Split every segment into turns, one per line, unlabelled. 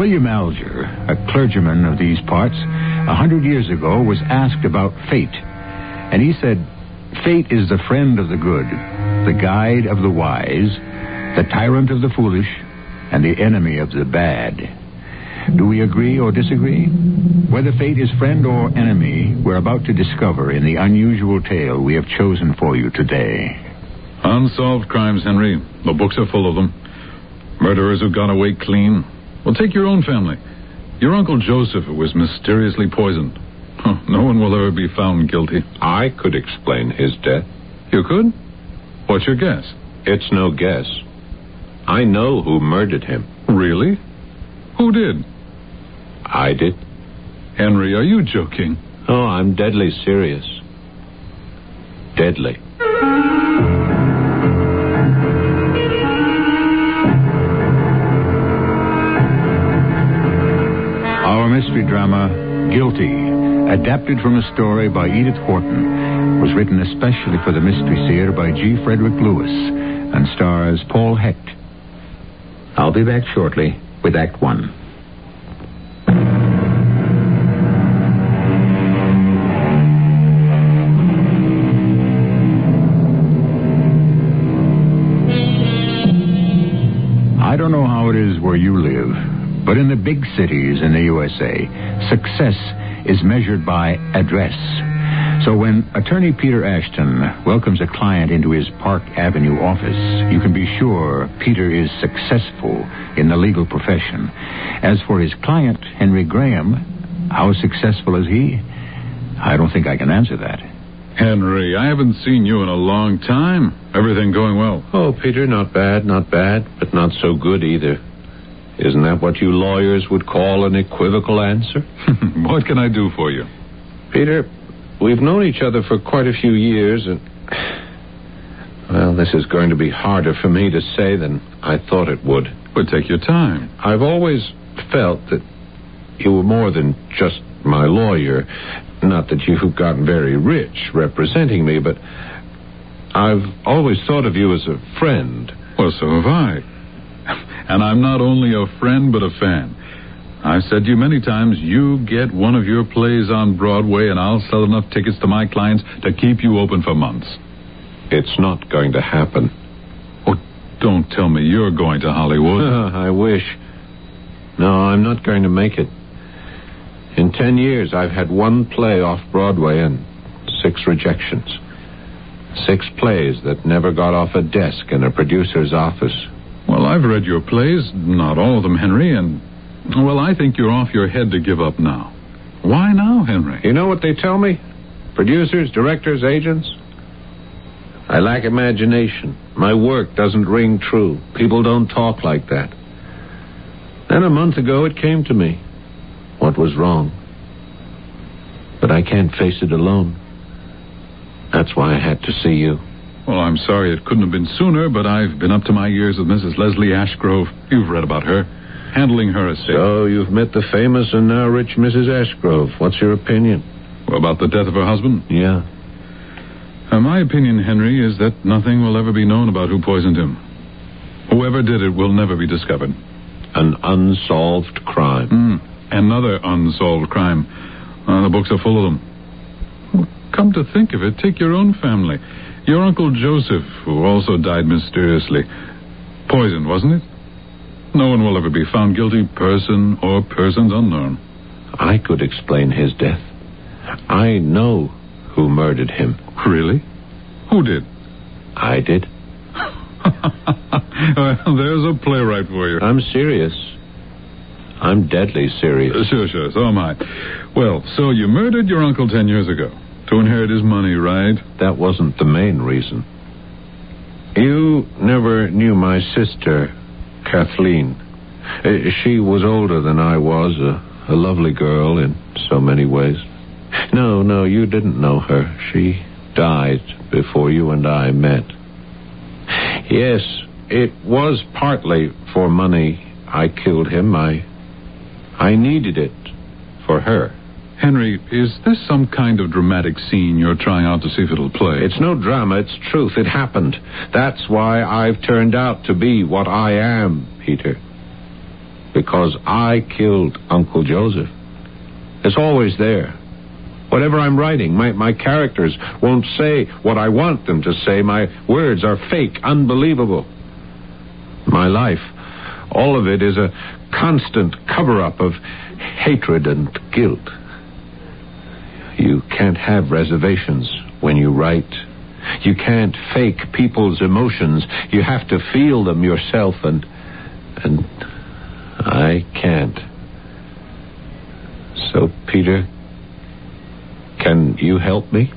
William Alger, a clergyman of these parts, a hundred years ago was asked about fate. And he said, Fate is the friend of the good, the guide of the wise, the tyrant of the foolish, and the enemy of the bad. Do we agree or disagree? Whether fate is friend or enemy, we're about to discover in the unusual tale we have chosen for you today.
Unsolved crimes, Henry. The books are full of them. Murderers who've gone away clean. Well, take your own family. Your Uncle Joseph was mysteriously poisoned. Huh, no one will ever be found guilty.
I could explain his death.
You could? What's your guess?
It's no guess. I know who murdered him.
Really? Who did?
I did.
Henry, are you joking?
Oh, I'm deadly serious. Deadly.
Drama, Guilty, adapted from a story by Edith Wharton, was written especially for the Mystery Theater by G. Frederick Lewis and stars Paul Hecht. I'll be back shortly with Act One. I don't know how it is where you live, but in the big cities in the USA, success is measured by address. So when attorney Peter Ashton welcomes a client into his Park Avenue office, you can be sure Peter is successful in the legal profession. As for his client, Henry Graham, how successful is he? I don't think I can answer that.
Henry, I haven't seen you in a long time. Everything going well?
Oh, Peter, not bad, not bad, but not so good either. Isn't that what you lawyers would call an equivocal answer?
what can I do for you?
Peter, we've known each other for quite a few years, and. Well, this is going to be harder for me to say than I thought it would.
But take your time.
I've always felt that you were more than just my lawyer. Not that you've gotten very rich representing me, but I've always thought of you as a friend.
Well, so have I. And I'm not only a friend, but a fan. I've said to you many times, you get one of your plays on Broadway, and I'll sell enough tickets to my clients to keep you open for months.
It's not going to happen.
Oh, don't tell me you're going to Hollywood.
I wish. No, I'm not going to make it. In ten years, I've had one play off Broadway and six rejections. Six plays that never got off a desk in a producer's office.
Well, I've read your plays, not all of them, Henry, and, well, I think you're off your head to give up now. Why now, Henry?
You know what they tell me? Producers, directors, agents? I lack imagination. My work doesn't ring true. People don't talk like that. Then a month ago, it came to me. What was wrong? But I can't face it alone. That's why I had to see you.
Well, I'm sorry it couldn't have been sooner, but I've been up to my ears with Mrs. Leslie Ashgrove. You've read about her. Handling her estate.
So you've met the famous and now rich Mrs. Ashgrove. What's your opinion?
About the death of her husband?
Yeah.
Uh, my opinion, Henry, is that nothing will ever be known about who poisoned him. Whoever did it will never be discovered.
An unsolved crime.
Mm, another unsolved crime. Uh, the books are full of them. Well, come to think of it, take your own family. Your Uncle Joseph, who also died mysteriously. Poisoned, wasn't it? No one will ever be found guilty, person or persons unknown.
I could explain his death. I know who murdered him.
Really? Who did?
I did.
well, there's a playwright for you.
I'm serious. I'm deadly serious.
Uh, sure, sure. So am I. Well, so you murdered your uncle ten years ago to inherit his money, right?
That wasn't the main reason. You never knew my sister, Kathleen. Uh, She was older than I was, a, a lovely girl in so many ways. No, no, you didn't know her. She died before you and I met. Yes, it was partly for money I killed him. I I needed it for her.
Henry, is this some kind of dramatic scene you're trying out to see if it'll play?
It's no drama, it's truth. It happened. That's why I've turned out to be what I am, Peter. Because I killed Uncle Joseph. It's always there. Whatever I'm writing, my, my characters won't say what I want them to say. My words are fake, unbelievable. My life, all of it is a constant cover up of hatred and guilt. You can't have reservations when you write. You can't fake people's emotions. You have to feel them yourself, and. and. I can't. So, Peter, can you help me?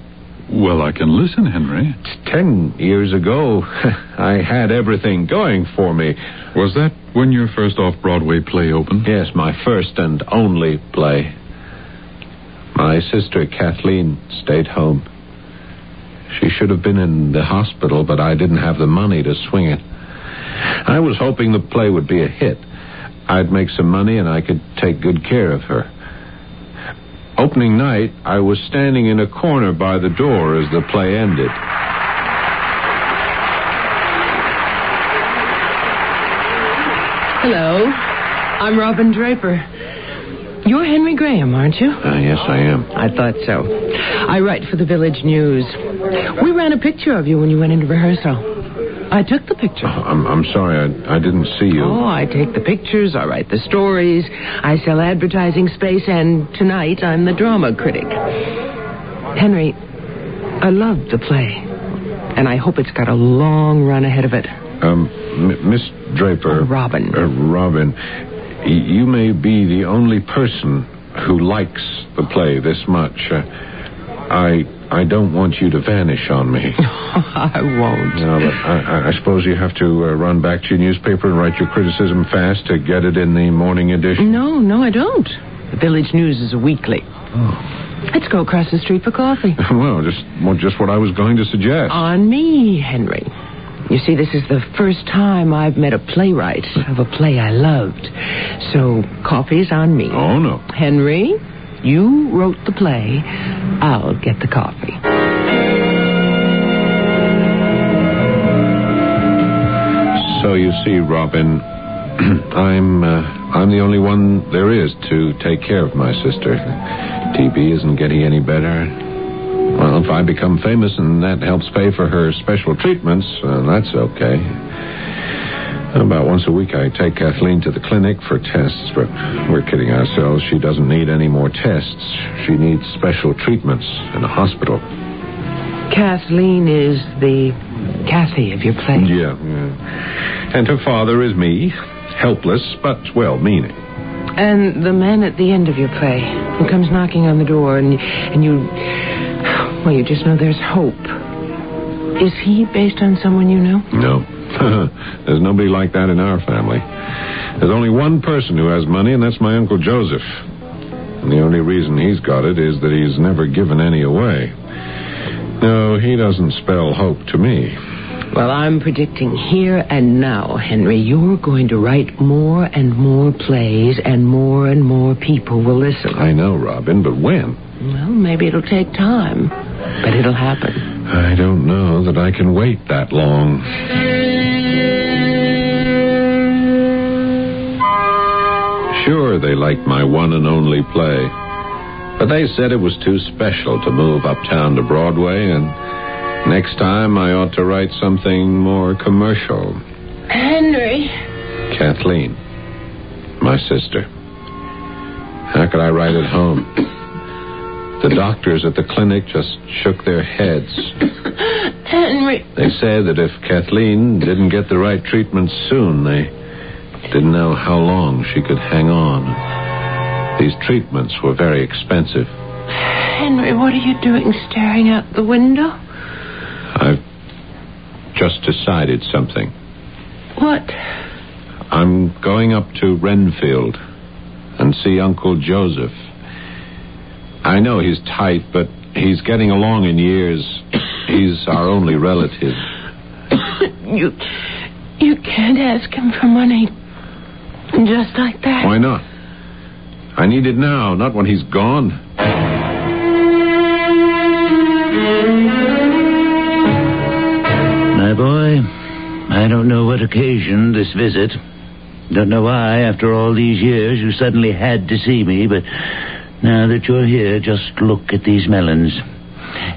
Well, I can listen, Henry.
Ten years ago, I had everything going for me.
Was that when your first off Broadway play opened?
Yes, my first and only play. My sister Kathleen stayed home. She should have been in the hospital, but I didn't have the money to swing it. I was hoping the play would be a hit. I'd make some money and I could take good care of her. Opening night, I was standing in a corner by the door as the play ended.
Hello. I'm Robin Draper. You're Henry Graham, aren't you?
Uh, yes, I am.
I thought so. I write for the Village News. We ran a picture of you when you went into rehearsal. I took the picture.
I'm, I'm sorry, I, I didn't see you.
Oh, I take the pictures, I write the stories, I sell advertising space, and tonight I'm the drama critic. Henry, I loved the play, and I hope it's got a long run ahead of it.
Um, M- Miss Draper.
Oh, Robin.
Uh, Robin, you may be the only person who likes the play this much. Uh, I I don't want you to vanish on me.
I won't.
No, but I, I- I suppose you have to uh, run back to your newspaper and write your criticism fast to get it in the morning edition.
No, no, I don't. The Village News is a weekly. Oh. Let's go across the street for coffee.
well, just well, just what I was going to suggest.
On me, Henry. You see, this is the first time I've met a playwright of a play I loved. So, coffee's on me.
oh no.
Henry, you wrote the play. I'll get the coffee.
So you see, Robin, I'm uh, I'm the only one there is to take care of my sister. TB isn't getting any better. Well, if I become famous and that helps pay for her special treatments, uh, that's okay. About once a week, I take Kathleen to the clinic for tests, but we're kidding ourselves. She doesn't need any more tests. She needs special treatments in a hospital.
Kathleen is the Kathy of your play.
Yeah, yeah. And her father is me, helpless but well-meaning.
And the man at the end of your play who comes knocking on the door and and you well you just know there's hope. Is he based on someone you know?
No. There's nobody like that in our family. There's only one person who has money, and that's my Uncle Joseph. And the only reason he's got it is that he's never given any away. No, he doesn't spell hope to me.
Well, I'm predicting here and now, Henry, you're going to write more and more plays and more and more people will listen.
I know, Robin, but when?
Well, maybe it'll take time, but it'll happen.
I don't know that I can wait that long. Sure, they liked my one and only play. But they said it was too special to move uptown to Broadway, and next time I ought to write something more commercial.
Henry.
Kathleen, my sister. How could I write at home? The doctors at the clinic just shook their heads.
Henry.
They said that if Kathleen didn't get the right treatment soon, they didn't know how long she could hang on. These treatments were very expensive.
Henry, what are you doing staring out the window?
I've just decided something.
What?
I'm going up to Renfield. and see Uncle Joseph. I know he's tight, but he's getting along in years. He's our only relative.
You. You can't ask him for money. Just like that.
Why not? I need it now, not when he's gone.
My boy, I don't know what occasioned this visit. Don't know why, after all these years, you suddenly had to see me, but now that you're here, just look at these melons.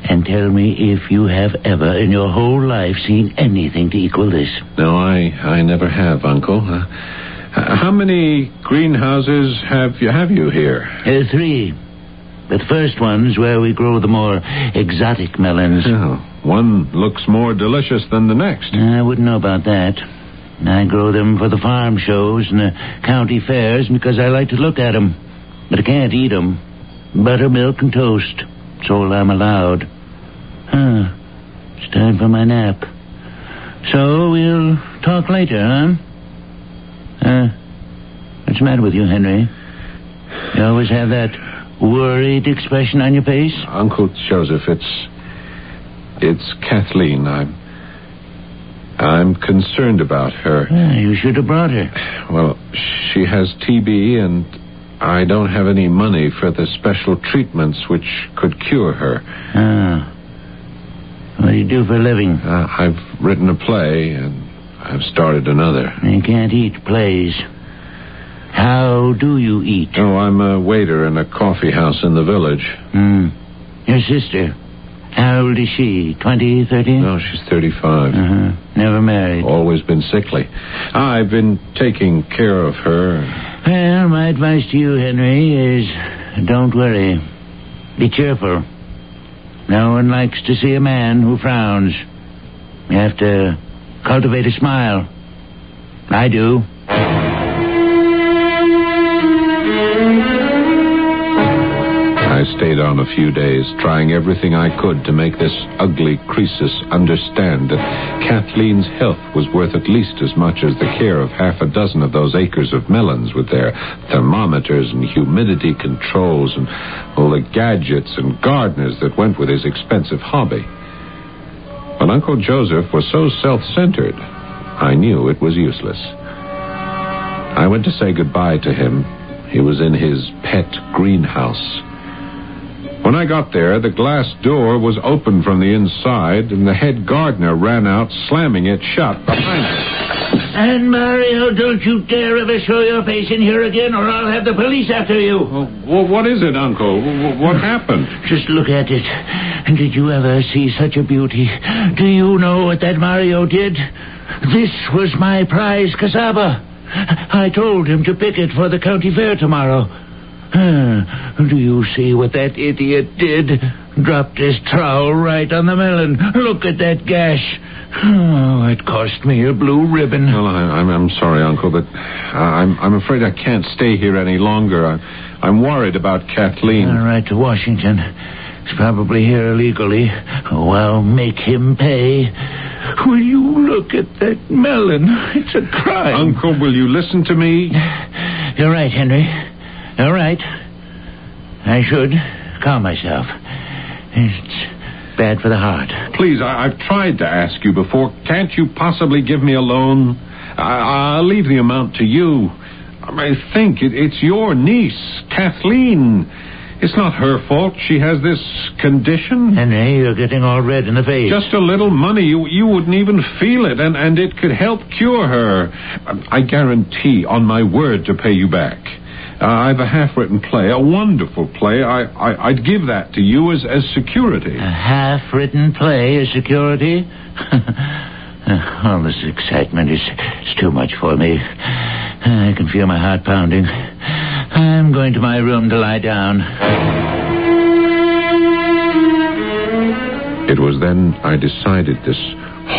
And tell me if you have ever in your whole life seen anything to equal this.
No, I, I never have, Uncle. Uh, how many greenhouses have you have you here?
Uh, three. The first one's where we grow the more exotic melons.
Oh, one looks more delicious than the next.
I wouldn't know about that. I grow them for the farm shows and the county fairs because I like to look at 'em. But I can't eat eat 'em. Buttermilk and toast. It's all I'm allowed. Huh. It's time for my nap. So we'll talk later, huh? Uh, what's the matter with you, Henry? You always have that worried expression on your face?
Uncle Joseph, it's it's Kathleen. I'm I'm concerned about her.
Ah, you should have brought her.
Well, she has TB and I don't have any money for the special treatments which could cure her.
Ah. What do you do for a living?
Uh, I've written a play and I've started another.
You can't eat plays. How do you eat?
Oh, I'm a waiter in a coffee house in the village.
Hmm. Your sister. How old is she? Twenty, thirty?
No, she's 35.
Uh-huh. Never married.
Always been sickly. I've been taking care of her.
Well, my advice to you, Henry, is don't worry. Be cheerful. No one likes to see a man who frowns. You have to cultivate a smile. I do.
Stayed on a few days, trying everything I could to make this ugly Croesus understand that Kathleen's health was worth at least as much as the care of half a dozen of those acres of melons with their thermometers and humidity controls and all the gadgets and gardeners that went with his expensive hobby. But Uncle Joseph was so self centered, I knew it was useless. I went to say goodbye to him. He was in his pet greenhouse. When I got there, the glass door was open from the inside, and the head gardener ran out, slamming it shut behind him.
And Mario, don't you dare ever show your face in here again, or I'll have the police after you.
Oh, well, what is it, Uncle? What happened?
Just look at it. And did you ever see such a beauty? Do you know what that Mario did? This was my prize casaba. I told him to pick it for the county fair tomorrow. Ah, Do you see what that idiot did? Dropped his trowel right on the melon. Look at that gash. Oh, it cost me a blue ribbon.
Well, I, I'm, I'm sorry, Uncle, but I'm, I'm afraid I can't stay here any longer. I, I'm worried about Kathleen.
All right, to Washington. He's probably here illegally. Oh, I'll make him pay. Will you look at that melon? It's a crime.
Uncle, will you listen to me?
You're right, Henry. All right. I should calm myself. It's bad for the heart.
Please, I, I've tried to ask you before. Can't you possibly give me a loan? I, I'll leave the amount to you. I think it, it's your niece, Kathleen. It's not her fault. She has this condition.
Henry, you're getting all red in the face.
Just a little money, you you wouldn't even feel it, and, and it could help cure her. I guarantee, on my word, to pay you back. Uh, I've a half-written play, a wonderful play. I, I I'd give that to you as as security.
A half-written play as security? All this excitement is it's too much for me. I can feel my heart pounding. I'm going to my room to lie down.
It was then I decided this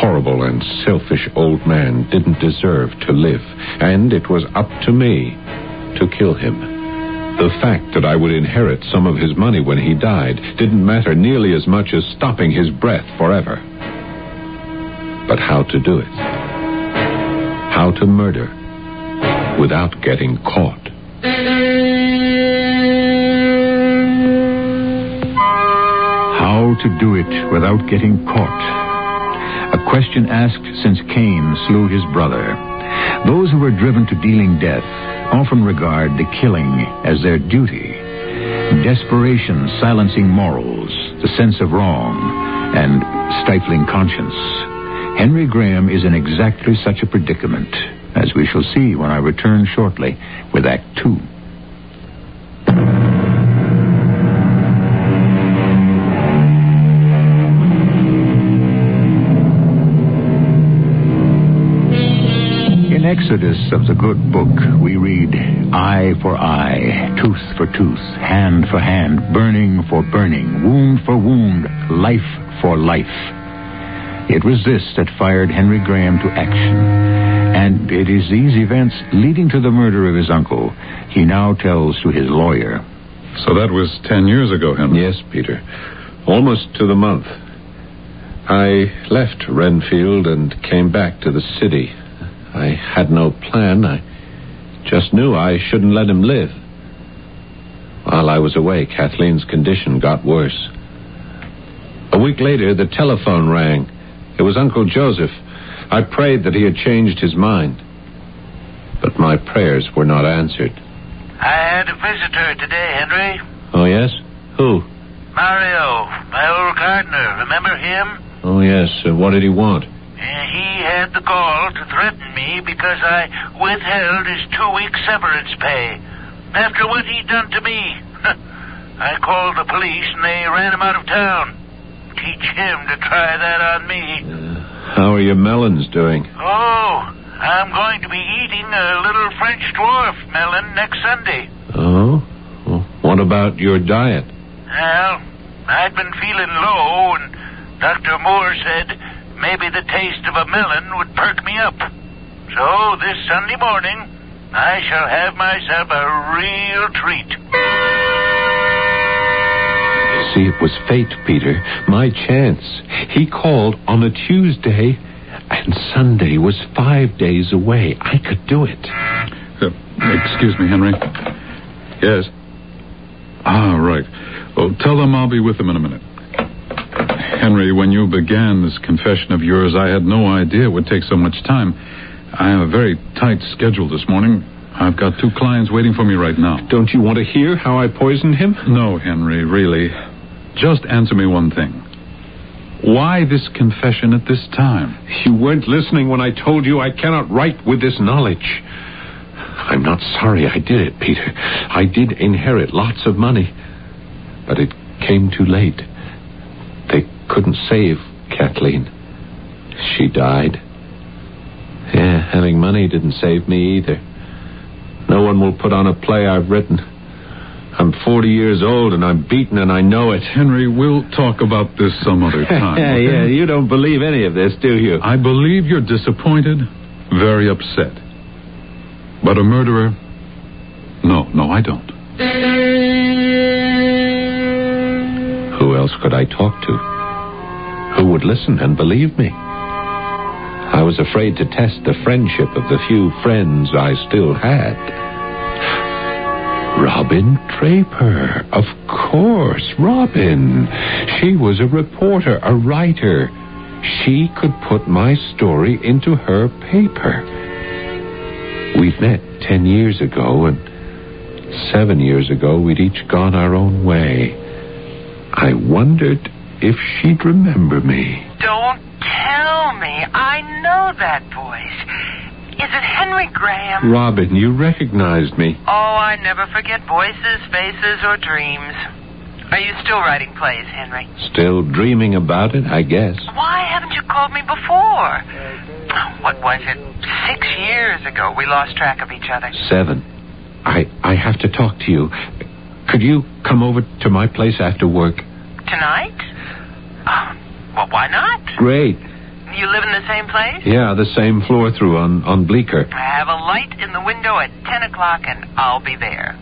horrible and selfish old man didn't deserve to live, and it was up to me to kill him. The fact that I would inherit some of his money when he died didn't matter nearly as much as stopping his breath forever. But how to do it? How to murder without getting caught?
How to do it without getting caught? A question asked since Cain slew his brother. Those who are driven to dealing death often regard the killing as their duty. Desperation silencing morals, the sense of wrong, and stifling conscience. Henry Graham is in exactly such a predicament, as we shall see when I return shortly with Act Two. Exodus of the good book, we read eye for eye, tooth for tooth, hand for hand, burning for burning, wound for wound, life for life. It was this that fired Henry Graham to action. And it is these events leading to the murder of his uncle he now tells to his lawyer.
So that was ten years ago, Henry.
Yes, Peter. Almost to the month. I left Renfield and came back to the city. I had no plan. I just knew I shouldn't let him live. While I was away, Kathleen's condition got worse. A week later, the telephone rang. It was Uncle Joseph. I prayed that he had changed his mind. But my prayers were not answered.
I had a visitor today, Henry.
Oh, yes? Who?
Mario, my old gardener. Remember him?
Oh, yes. Uh, what did he want?
Uh, he had the gall to threaten me because I withheld his two week severance pay. After what he'd done to me. I called the police and they ran him out of town. Teach him to try that on me.
How are your melons doing?
Oh, I'm going to be eating a little French dwarf melon next Sunday.
Oh? Well, what about your diet?
Well, I'd been feeling low, and Dr. Moore said maybe the taste of a melon would perk me up. So this Sunday morning, I shall have myself a real treat.
You see, it was fate, Peter. My chance. He called on a Tuesday, and Sunday was five days away. I could do it.
Uh, excuse me, Henry. Yes. Ah, right. Well, tell them I'll be with them in a minute. Henry, when you began this confession of yours, I had no idea it would take so much time. I have a very tight schedule this morning. I've got two clients waiting for me right now.
Don't you want to hear how I poisoned him?
No, Henry, really. Just answer me one thing. Why this confession at this time?
You weren't listening when I told you I cannot write with this knowledge. I'm not sorry I did it, Peter. I did inherit lots of money. But it came too late. Couldn't save Kathleen. She died. Yeah, having money didn't save me either. No one will put on a play I've written. I'm 40 years old and I'm beaten and I know it.
Henry, we'll talk about this some other time.
yeah,
okay?
yeah, you don't believe any of this, do you?
I believe you're disappointed, very upset. But a murderer? No, no, I don't.
Who else could I talk to? Who would listen and believe me? I was afraid to test the friendship of the few friends I still had. Robin Draper. Of course, Robin. She was a reporter, a writer. She could put my story into her paper. We'd met ten years ago, and seven years ago we'd each gone our own way. I wondered if she'd remember me.
Don't tell me. I know that voice. Is it Henry Graham?
Robin, you recognized me.
Oh, I never forget voices, faces, or dreams. Are you still writing plays, Henry?
Still dreaming about it, I guess.
Why haven't you called me before? What was it? Six years ago we lost track of each other.
Seven. I I have to talk to you. Could you come over to my place after work?
Tonight? Oh, well, why not?
Great.
You live in the same place?
Yeah, the same floor through on, on Bleecker.
I have a light in the window at 10 o'clock, and I'll be there.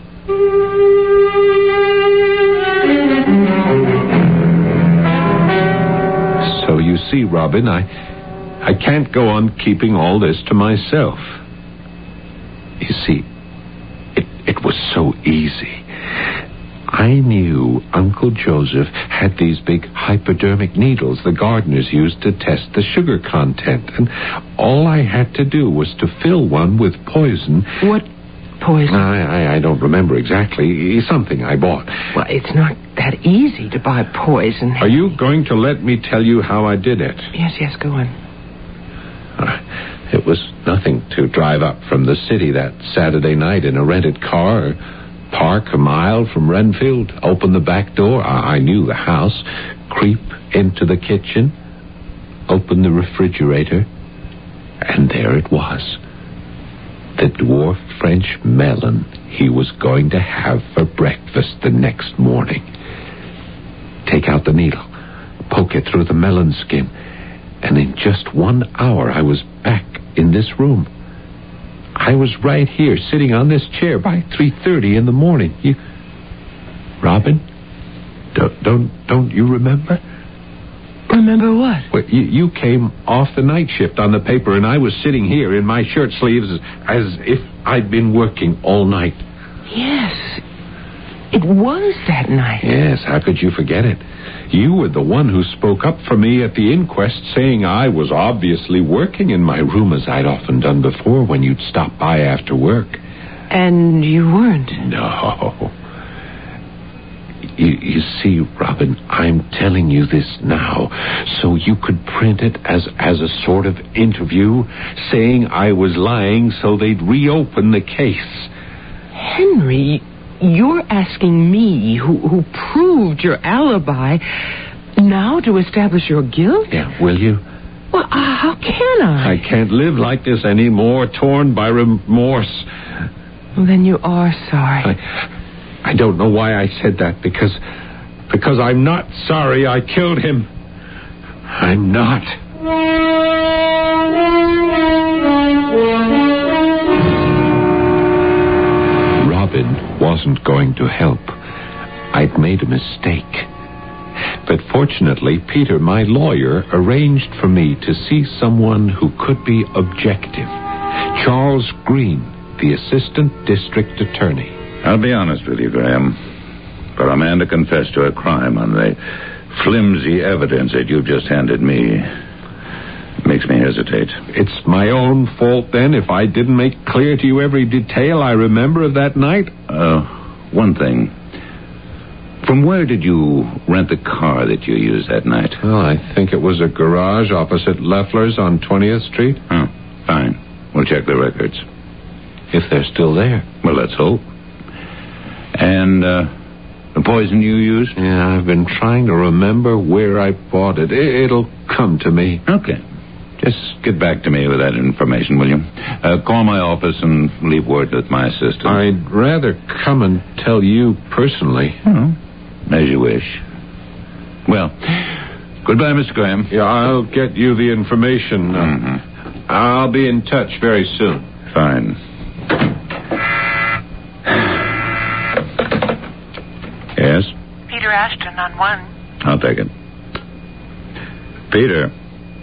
So you see, Robin, I I can't go on keeping all this to myself. You see, it it was so easy. I knew Uncle Joseph had these big hypodermic needles the gardeners used to test the sugar content, and all I had to do was to fill one with poison.
What poison?
I, I, I don't remember exactly. Something I bought.
well, it's not that easy to buy poison.
Are you going to let me tell you how I did it?
Yes, yes, go on.
Uh, It was nothing to drive up from the city that Saturday night in a rented car, or park a mile from Renfield, open the back door. I, I knew the house, creep into the kitchen, open the refrigerator, and there it was. The dwarf French melon he was going to have for breakfast the next morning. Take out the needle, poke it through the melon skin, and in just one hour I was back in this room. I was right here, sitting on this chair by three thirty in the morning. You, Robin, don't don't don't you remember?
Remember what?
Well, you, you came off the night shift on the paper, and I was sitting here in my shirt sleeves as, as if I'd been working all night.
Yes. It was that night.
Yes, how could you forget it? You were the one who spoke up for me at the inquest, saying I was obviously working in my room as I'd often done before when you'd stop by after work.
And you weren't.
No. You, you see, Robin, I'm telling you this now so you could print it as, as a sort of interview, saying I was lying so they'd reopen the case.
Henry, you're asking me, who, who proved your alibi, now to establish your guilt?
Yeah, will you?
Well, uh, how can I?
I can't live like this anymore, torn by remorse.
Well, then you are sorry.
I, I don't know why I said that because because I'm not sorry I killed him. I'm not. Wasn't going to help. I'd made a mistake. But fortunately, Peter, my lawyer, arranged for me to see someone who could be objective. Charles Green, the assistant district attorney.
I'll be honest with you, Graham. For a man to confess to a crime on the flimsy evidence that you've just handed me makes me hesitate.
It's my own fault then if I didn't make clear to you every detail I remember of that night.
Uh, one thing. From where did you rent the car that you used that night?
Well, I think it was a garage opposite Leffler's on 20th Street.
Oh, fine. We'll check the records.
If they're still there.
Well, let's hope. And, uh, the poison you used?
Yeah, I've been trying to remember where I bought it. It'll come to me.
Okay. Just get back to me with that information, will you? Uh, call my office and leave word with my assistant.
I'd rather come and tell you personally.
Oh, as you wish. Well, goodbye, Mr. Graham.
Yeah, I'll get you the information. Uh,
Mhm.
I'll be in touch very soon.
Fine. Yes?
Peter Ashton on one.
I'll take it. Peter,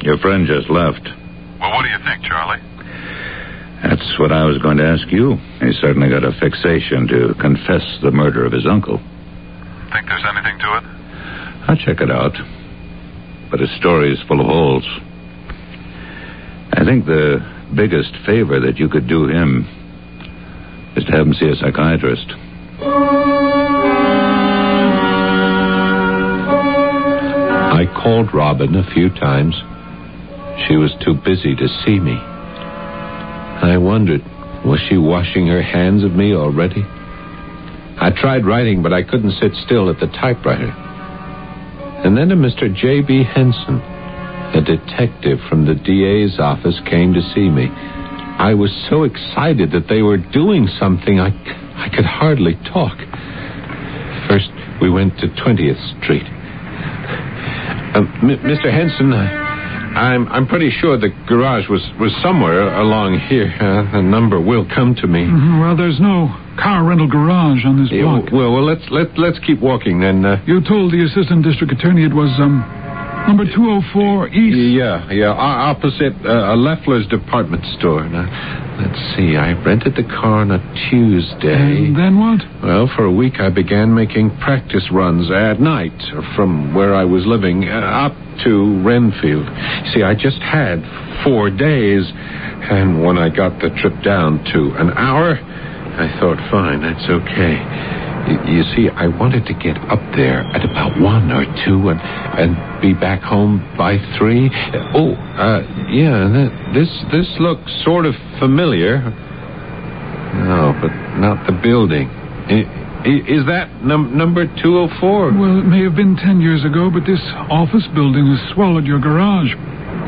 your friend just left.
Well, what do you think, Charlie?
That's what I was going to ask you. He's certainly got a fixation to confess the murder of his uncle.
Think there's anything to it?
I'll check it out. But his story is full of holes. I think the biggest favor that you could do him is to have him see a psychiatrist.
I called Robin a few times. She was too busy to see me. I wondered, was she washing her hands of me already? I tried writing, but I couldn't sit still at the typewriter. And then a Mr. J.B. Henson, a detective from the DA's office, came to see me. I was so excited that they were doing something, I, I could hardly talk. First, we went to 20th Street. Uh, Mr. Henson, I, I'm I'm pretty sure the garage was, was somewhere along here. Uh, the number will come to me.
Mm-hmm. Well, there's no car rental garage on this
Yeah,
block.
well, well, let's let let's keep walking then. Uh,
You told the assistant district attorney it was, um, Number 204 East.
Yeah, yeah, opposite uh, Leffler's department store. Now, let's see, I rented the car on a Tuesday.
And then what?
Well, for a week I began making practice runs at night from where I was living uh, up to Renfield. See, I just had four days, and when I got the trip down to an hour, I thought, fine, that's okay. You see, I wanted to get up there at about one or two and and be back home by three. Oh, uh, yeah, this this looks sort of familiar. No, but not the building. Is that num- number 204?
Well, it may have been ten years ago, but this office building has swallowed your garage.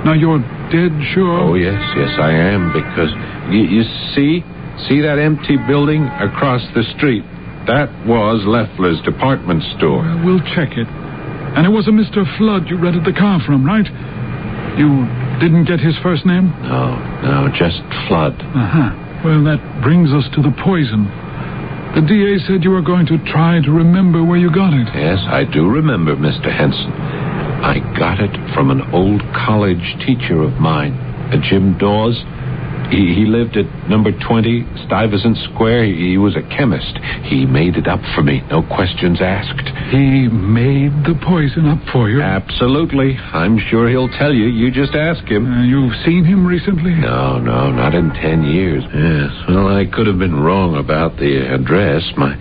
Now you're dead sure.
Oh, yes, yes, I am, because you, you see, see that empty building across the street? That was Leffler's department store.
Well, we'll check it. And it was a Mr. Flood you rented the car from, right? You didn't get his first name?
No, no, just flood.
Uh-huh. Well, that brings us to the poison. The DA said you were going to try to remember where you got it.
Yes, I do remember, Mr. Henson. I got it from an old college teacher of mine, a Jim Dawes. He, he lived at number 20 Stuyvesant Square. He, he was a chemist. He made it up for me, no questions asked.
He made the poison up for you.
Absolutely. I'm sure he'll tell you. You just ask him.
Uh, you've seen him recently?
No, no, not in ten years. Yes, well, I could have been wrong about the address. My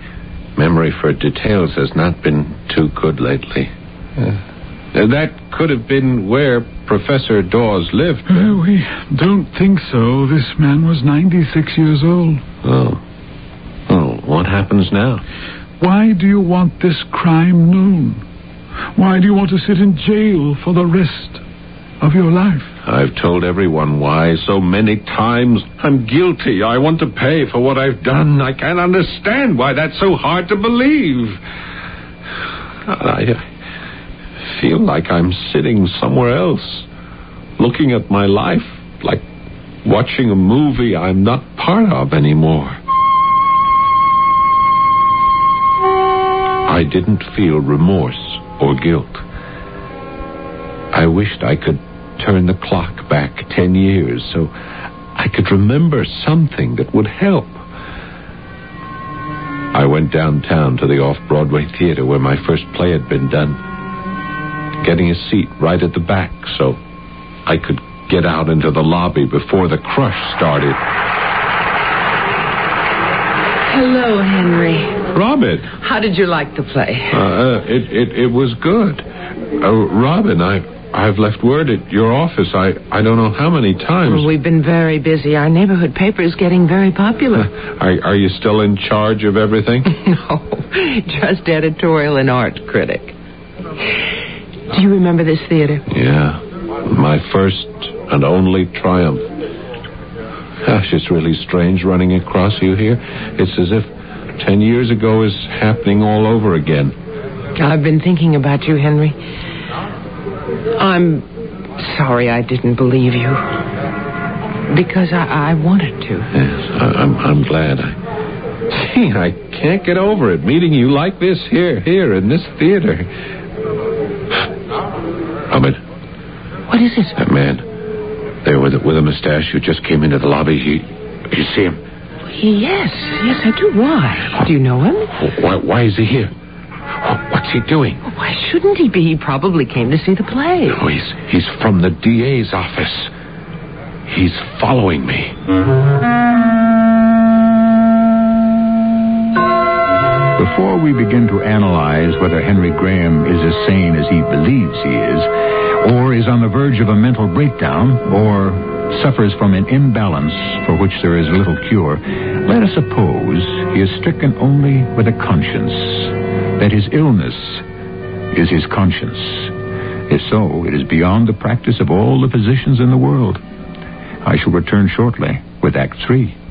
memory for details has not been too good lately. Uh, that could have been where Professor Dawes lived.
Uh, we don't think so. This man was 96 years old.
Oh. Oh, what happens now?
Why do you want this crime known? Why do you want to sit in jail for the rest of your life?
I've told everyone why so many times. I'm guilty. I want to pay for what I've done. I can't understand why that's so hard to believe. I feel like I'm sitting somewhere else, looking at my life like watching a movie I'm not part of anymore. I didn't feel remorse or guilt. I wished I could turn the clock back ten years so I could remember something that would help. I went downtown to the off Broadway theater where my first play had been done, getting a seat right at the back so I could get out into the lobby before the crush started.
Hello, Henry.
Robin,
How did you like the play?
uh, uh, it, it it was good. Uh, Robin, I I've left word at your office. I I don't know how many times.
Well, we've been very busy. Our neighborhood paper is getting very popular.
Are, are you still in charge of everything?
no, just editorial and art critic. Do you remember this theater?
Yeah. My first and only triumph. Gosh, it's really strange running across you here. It's as if ten years ago is happening all over again.
I've been thinking about you, Henry. I'm sorry I didn't believe you. Because I, I wanted to.
Yes, I, I'm, I'm glad. I, gee, I can't get over it. Meeting you like this here, here in this theater. Robin,
What is it?
that man there with a, with a mustache who just came into the lobby. He, you see him?
Yes, yes, I do. Why? Do you know him?
Why, why is he here? What's he doing?
Why shouldn't he be? He probably came to see the play.
Oh, he's, he's from the DA's office. He's following me.
Before we begin to analyze whether Henry Graham is as sane as he believes he is, or is on the verge of a mental breakdown, or suffers from an imbalance for which there is little cure, let us suppose he is stricken only with a conscience, that his illness is his conscience. If so, it is beyond the practice of all the physicians in the world. I shall return shortly with Act 3.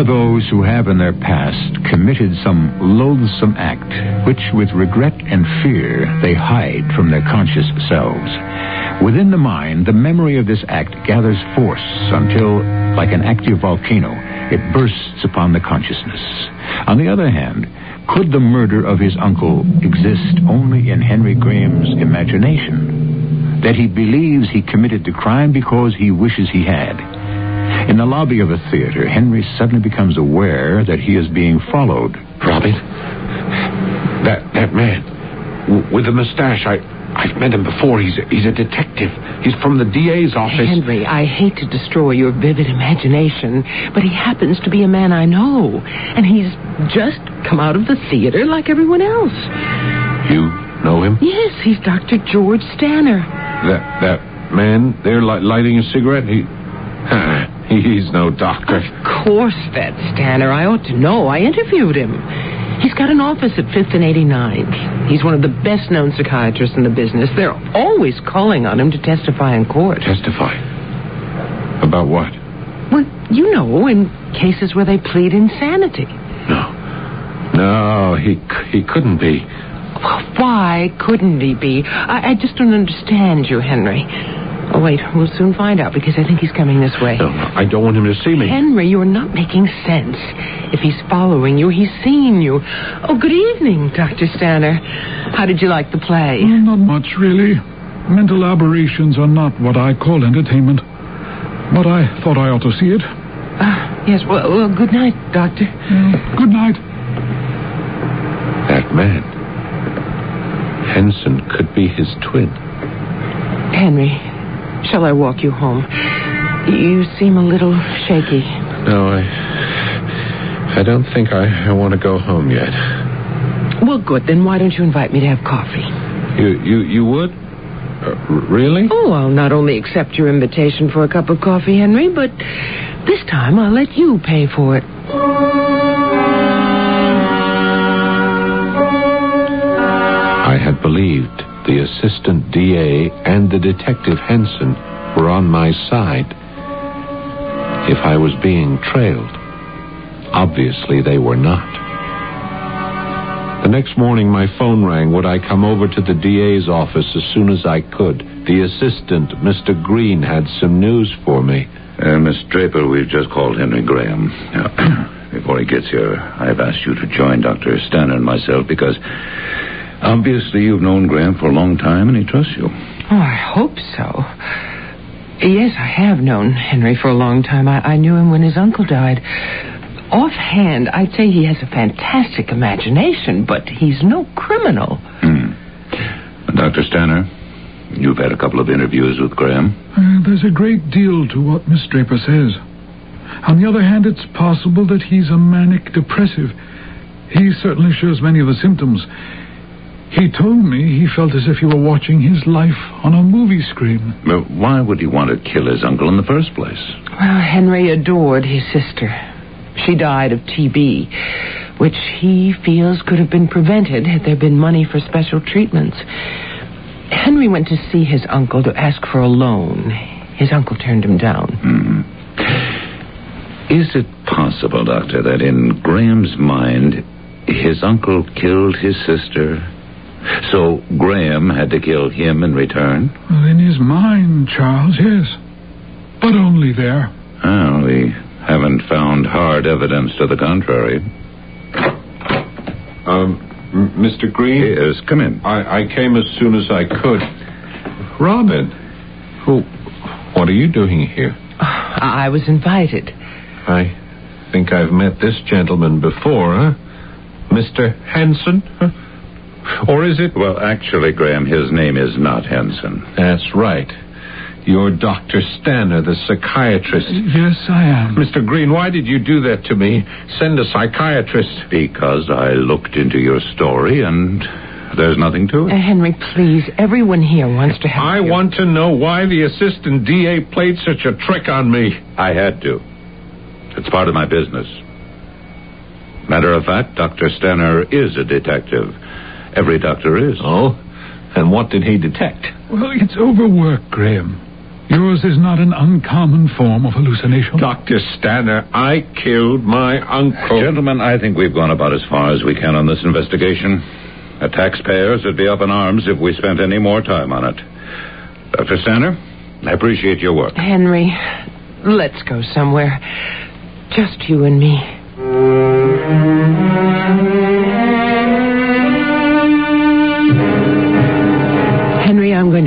Are those who have in their past committed some loathsome act, which with regret and fear they hide from their conscious selves. Within the mind, the memory of this act gathers force until, like an active volcano, it bursts upon the consciousness. On the other hand, could the murder of his uncle exist only in Henry Graham's imagination? That he believes he committed the crime because he wishes he had. In the lobby of a theater, Henry suddenly becomes aware that he is being followed.
Robin, that that man w- with the mustache, I I've met him before. He's a, he's a detective. He's from the DA's office.
Henry, I hate to destroy your vivid imagination, but he happens to be a man I know. And he's just come out of the theater like everyone else.
You know him?
Yes, he's Dr. George Stanner.
That that man there li- lighting a cigarette. He he's no doctor.
Of course, that's Stanner. I ought to know. I interviewed him. He's got an office at 5th and 89th. He's one of the best known psychiatrists in the business. They're always calling on him to testify in court.
Testify about what?
Well, you know, in cases where they plead insanity.
No, no, he he couldn't be.
Why couldn't he be? I, I just don't understand you, Henry. Oh, wait, we'll soon find out because I think he's coming this way.
No, no, I don't want him to see me.
Henry, you're not making sense. If he's following you, he's seen you. Oh, good evening, Dr. Stanner. How did you like the play?
Well, not much, really. Mental aberrations are not what I call entertainment. But I thought I ought to see it.
Uh, yes, well, well, good night, Doctor.
Well, good night.
That man, Henson, could be his twin.
Henry, shall I walk you home? You seem a little shaky.
No, I I don't think I, I want to go home yet.
Well, good. Then why don't you invite me to have coffee?
You you you would? Uh, really?
Oh, I'll not only accept your invitation for a cup of coffee, Henry, but this time I'll let you pay for it.
I had believed the assistant DA and the detective Henson were on my side. If I was being trailed, obviously they were not. The next morning, my phone rang. Would I come over to the DA's office as soon as I could? The assistant, Mr. Green, had some news for me.
Uh, Miss Draper, we've just called Henry Graham. Before he gets here, I've asked you to join Dr. Stanner and myself because obviously you've known Graham for a long time and he trusts you.
Oh, I hope so. Yes, I have known Henry for a long time. I, I knew him when his uncle died. Offhand, I'd say he has a fantastic imagination, but he's no criminal.
Hmm. Dr. Stanner, you've had a couple of interviews with Graham.
Uh, there's a great deal to what Miss Draper says. On the other hand, it's possible that he's a manic depressive. He certainly shows many of the symptoms. He told me he felt as if he were watching his life on a movie screen.
But why would he want to kill his uncle in the first place?
Well, Henry adored his sister. She died of TB, which he feels could have been prevented had there been money for special treatments. Henry went to see his uncle to ask for a loan. His uncle turned him down.
Hmm. Is it possible, Doctor, that in Graham's mind, his uncle killed his sister? So Graham had to kill him in return?
Well, in his mind, Charles, yes. But only there.
Well, we haven't found hard evidence to the contrary.
Um, M- Mr. Green?
Yes, come in.
I, I came as soon as I could. Robin, who, what are you doing here?
I was invited.
I think I've met this gentleman before, huh? Mr. Hanson? Huh? Or is it?
Well, actually, Graham, his name is not Henson.
That's right. You're Dr. Stanner, the psychiatrist.
Yes, I am.
Mr. Green, why did you do that to me? Send a psychiatrist.
Because I looked into your story and there's nothing to
Uh,
it.
Henry, please, everyone here wants to help
I
you.
want to know why the assistant DA played such a trick on me.
I had to. It's part of my business. Matter of fact, Dr. Stanner is a detective. Every doctor is.
Oh? And what did he detect?
Well, it's overwork, Graham. Yours is not an uncommon form of hallucination.
Dr. Stanner, I killed my uncle.
Gentlemen, I think we've gone about as far as we can on this investigation. The taxpayers would be up in arms if we spent any more time on it. Dr. Stanner, I appreciate your work.
Henry, let's go somewhere. Just you and me.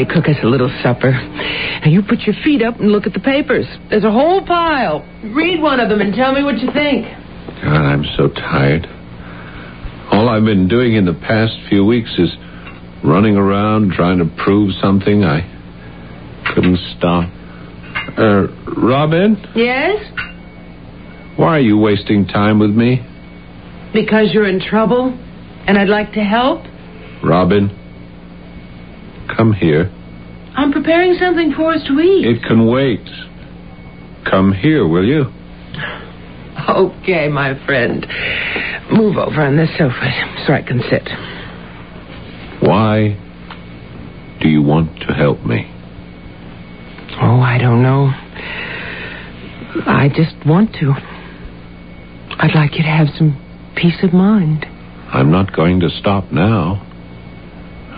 To cook us a little supper. Now, you put your feet up and look at the papers. There's a whole pile. Read one of them and tell me what you think.
God, I'm so tired. All I've been doing in the past few weeks is running around trying to prove something. I couldn't stop. Uh, Robin,
Yes?
why are you wasting time with me?
Because you're in trouble and I'd like to help?
Robin, come here.
I'm preparing something for us to eat.
It can wait. Come here, will you?
Okay, my friend. Move over on this sofa so I can sit.
Why do you want to help me?
Oh, I don't know. I just want to. I'd like you to have some peace of mind.
I'm not going to stop now.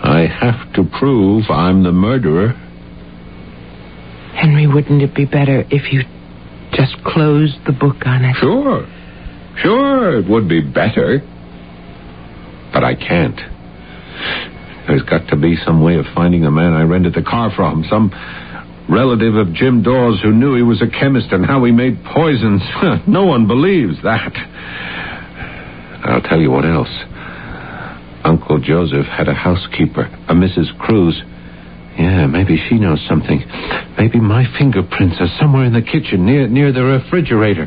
I have to prove I'm the murderer.
Henry, wouldn't it be better if you just closed the book on it?
Sure. Sure, it would be better. But I can't. There's got to be some way of finding the man I rented the car from. Some relative of Jim Dawes who knew he was a chemist and how he made poisons. no one believes that. I'll tell you what else. Uncle Joseph had a housekeeper, a Mrs. Cruz. Yeah, maybe she knows something. Maybe my fingerprints are somewhere in the kitchen near near the refrigerator.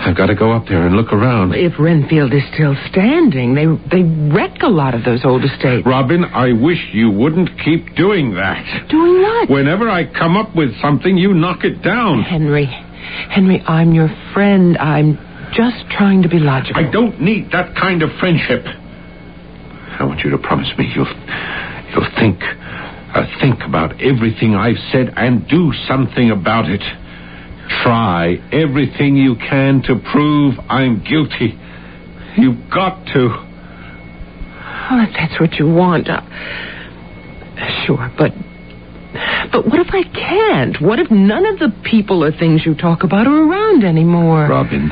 I've got to go up there and look around.
If Renfield is still standing, they they wreck a lot of those old estates.
Robin, I wish you wouldn't keep doing that.
Doing what?
Whenever I come up with something, you knock it down.
Henry, Henry, I'm your friend. I'm just trying to be logical.
I don't need that kind of friendship. I want you to promise me you'll you'll think uh, think about everything I've said and do something about it. Try everything you can to prove I'm guilty. You've got to.
Well, if that's what you want, uh, sure, but but what if I can't? What if none of the people or things you talk about are around anymore?
Robin,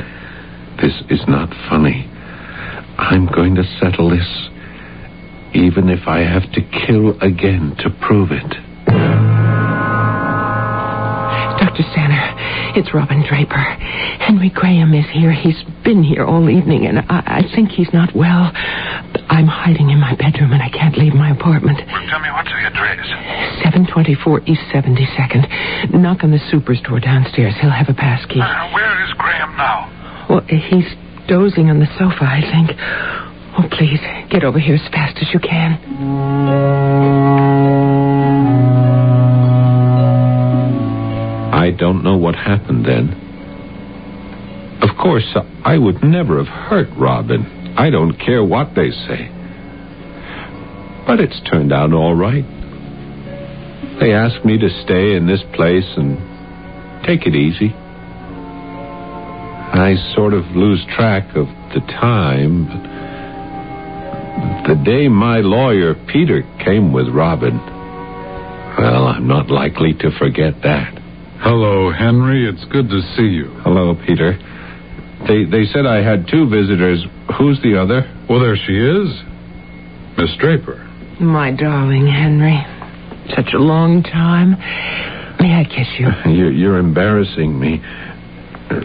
this is not funny. I'm going to settle this, even if I have to kill again to prove it.
Dr. Stanner, it's Robin Draper. Henry Graham is here. He's been here all evening, and I, I think he's not well. I'm hiding in my bedroom, and I can't leave my apartment.
Tell me, what's the address?
724 East 72nd. Knock on the super's door downstairs. He'll have a pass key.
Uh, where is Graham now?
Well, he's dozing on the sofa, I think. Oh, please, get over here as fast as you can.
I don't know what happened then. Of course, I would never have hurt Robin. I don't care what they say. But it's turned out all right. They asked me to stay in this place and take it easy. I sort of lose track of the time, the day my lawyer, Peter, came with Robin, well, I'm not likely to forget that.
Hello, Henry. It's good to see you.
Hello, Peter. They they said I had two visitors. Who's the other?
Well, there she is. Miss Draper.
My darling Henry. Such a long time. May I kiss you?
You're, you're embarrassing me. Uh,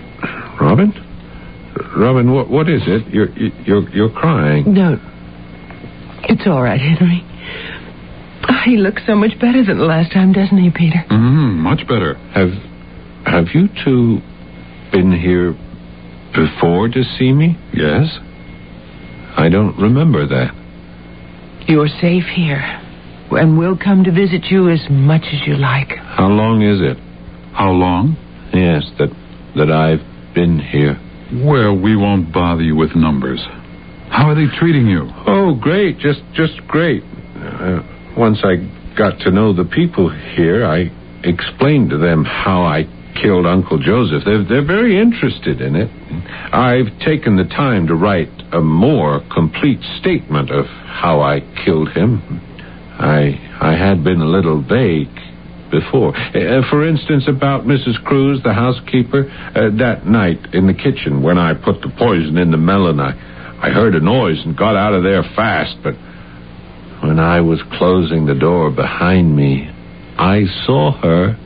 Robin? Robin, what what is it? You're you're you're crying.
No. It's all right, Henry. Oh, he looks so much better than the last time, doesn't he, Peter?
Mm, much better.
Have have you two been here before to see me?
Yes?
I don't remember that.
You're safe here. And we'll come to visit you as much as you like.
How long is it?
How long?
Yes, that that I've been here.
Well, we won't bother you with numbers. How are they treating you?
Oh, great. Just just great. Uh, once I got to know the people here, I explained to them how I killed Uncle Joseph. They're, they're very interested in it. I've taken the time to write a more complete statement of how I killed him. I I had been a little vague, before. Uh, for instance, about Mrs. Cruz, the housekeeper, uh, that night in the kitchen when I put the poison in the melon. I, I heard a noise and got out of there fast, but when I was closing the door behind me, I saw her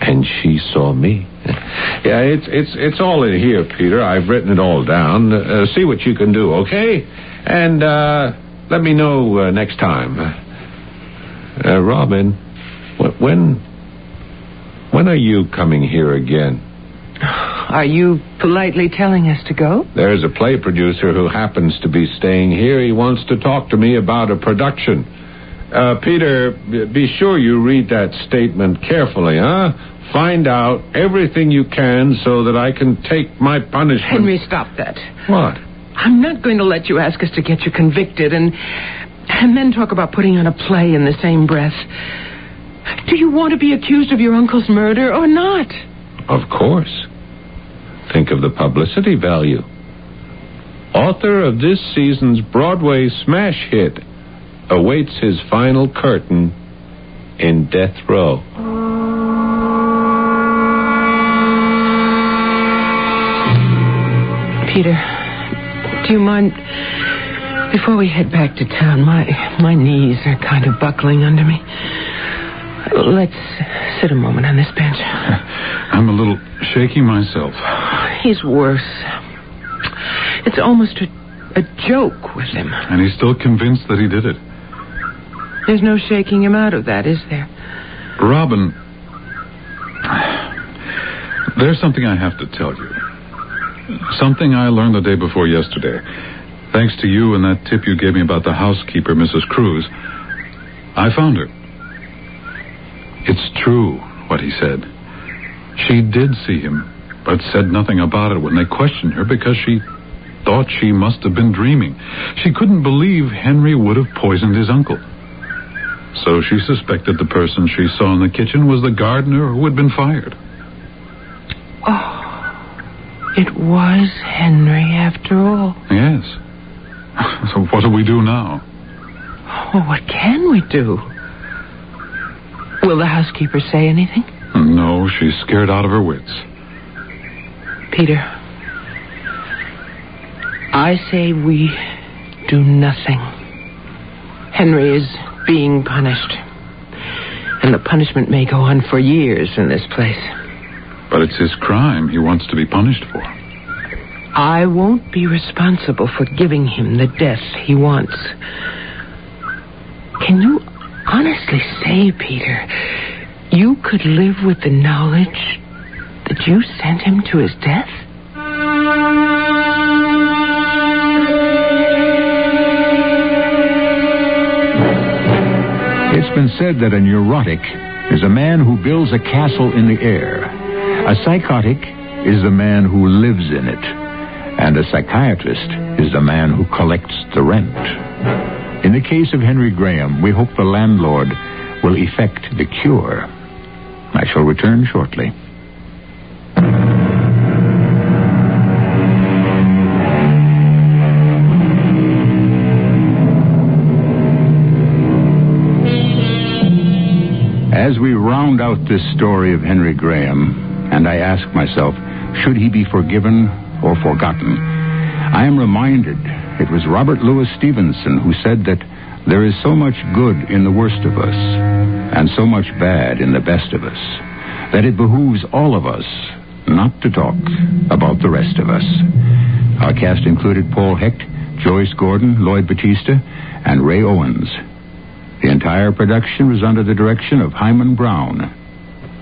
and she saw me. yeah, it's it's it's all in here, Peter. I've written it all down. Uh, see what you can do, okay? And uh, let me know uh, next time. Uh, Robin, wh- when when are you coming here again?
Are you politely telling us to go?
There's a play producer who happens to be staying here. He wants to talk to me about a production. Uh, Peter, be sure you read that statement carefully, huh? Find out everything you can so that I can take my punishment.
Henry, stop that.
What?
I'm not going to let you ask us to get you convicted and and then talk about putting on a play in the same breath. Do you want to be accused of your uncle's murder or not?
Of course. Think of the publicity value. Author of this season's Broadway smash hit awaits his final curtain in Death Row.
Peter, do you mind before we head back to town? My my knees are kind of buckling under me. Let's sit a moment on this bench.
I'm a little shaky myself.
He's worse. It's almost a, a joke with him.
And he's still convinced that he did it.
There's no shaking him out of that, is there?
Robin, there's something I have to tell you. Something I learned the day before yesterday. Thanks to you and that tip you gave me about the housekeeper, Mrs. Cruz, I found her. It's true what he said. She did see him, but said nothing about it when they questioned her because she thought she must have been dreaming. She couldn't believe Henry would have poisoned his uncle. So she suspected the person she saw in the kitchen was the gardener who had been fired.
Oh, it was Henry after all.
Yes. So what do we do now?
Well, what can we do? Will the housekeeper say anything?
No, she's scared out of her wits.
Peter, I say we do nothing. Henry is being punished. And the punishment may go on for years in this place.
But it's his crime he wants to be punished for.
I won't be responsible for giving him the death he wants. Say, Peter, you could live with the knowledge that you sent him to his death?
It's been said that a neurotic is a man who builds a castle in the air. A psychotic is the man who lives in it. And a psychiatrist is the man who collects the rent. In the case of Henry Graham, we hope the landlord will effect the cure. I shall return shortly. As we round out this story of Henry Graham, and I ask myself, should he be forgiven or forgotten? I am reminded it was Robert Louis Stevenson who said that there is so much good in the worst of us, and so much bad in the best of us, that it behooves all of us not to talk about the rest of us. Our cast included Paul Hecht, Joyce Gordon, Lloyd Battista, and Ray Owens. The entire production was under the direction of Himan Brown.